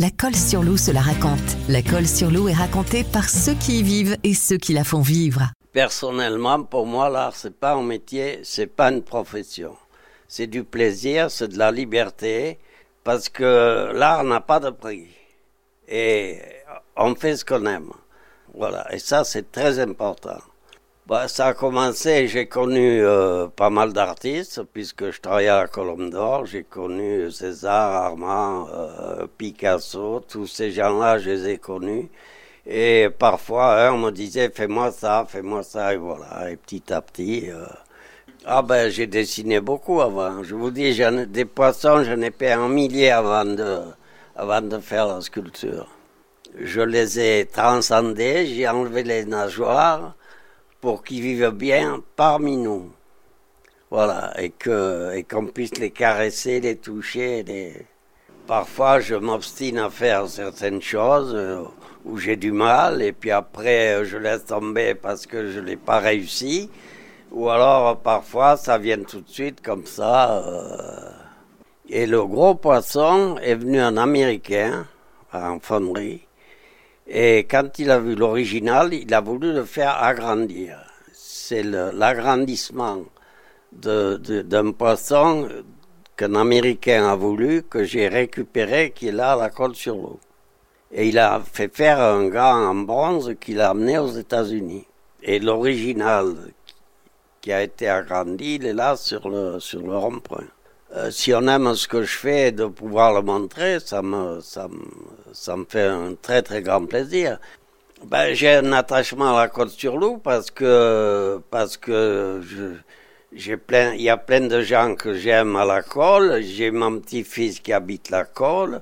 La colle sur l'eau se la raconte. La colle sur l'eau est racontée par ceux qui y vivent et ceux qui la font vivre. Personnellement, pour moi, l'art, c'est pas un métier, c'est pas une profession. C'est du plaisir, c'est de la liberté, parce que l'art n'a pas de prix. Et on fait ce qu'on aime. Voilà. Et ça, c'est très important. Bah, ça a commencé, j'ai connu euh, pas mal d'artistes, puisque je travaillais à Colombe d'Or. J'ai connu César, Armand, euh, Picasso, tous ces gens-là, je les ai connus. Et parfois, on me disait, fais-moi ça, fais-moi ça, et voilà. Et petit à petit, euh, ah ben, j'ai dessiné beaucoup avant. Je vous dis, j'en ai, des poissons, j'en ai fait un millier avant de, avant de faire la sculpture. Je les ai transcendés, j'ai enlevé les nageoires pour qu'ils vivent bien parmi nous. Voilà, et et qu'on puisse les caresser, les toucher. Les... Parfois, je m'obstine à faire certaines choses euh, où j'ai du mal, et puis après, euh, je laisse tomber parce que je l'ai pas réussi. Ou alors, parfois, ça vient tout de suite comme ça. Euh... Et le gros poisson est venu un Américain, en fonderie, et quand il a vu l'original, il a voulu le faire agrandir. C'est l'agrandissement d'un poisson qu'un Américain a voulu, que j'ai récupéré, qui est là à la côte sur l'eau. Et il a fait faire un gars en bronze qu'il a amené aux États-Unis. Et l'original qui a été agrandi, il est là sur le, sur le rond-point. Euh, si on aime ce que je fais, de pouvoir le montrer, ça me, ça me, ça me fait un très très grand plaisir. Ben, j'ai un attachement à la Côte sur Loup parce que parce que il y a plein de gens que j'aime à la Colle. J'ai mon petit-fils qui habite la Colle.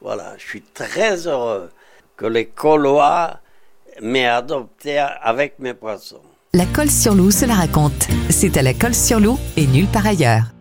Voilà, je suis très heureux que les Collois m'aient adopté avec mes poissons. La Colle sur Loup se la raconte. C'est à la Colle sur Loup et nulle part ailleurs.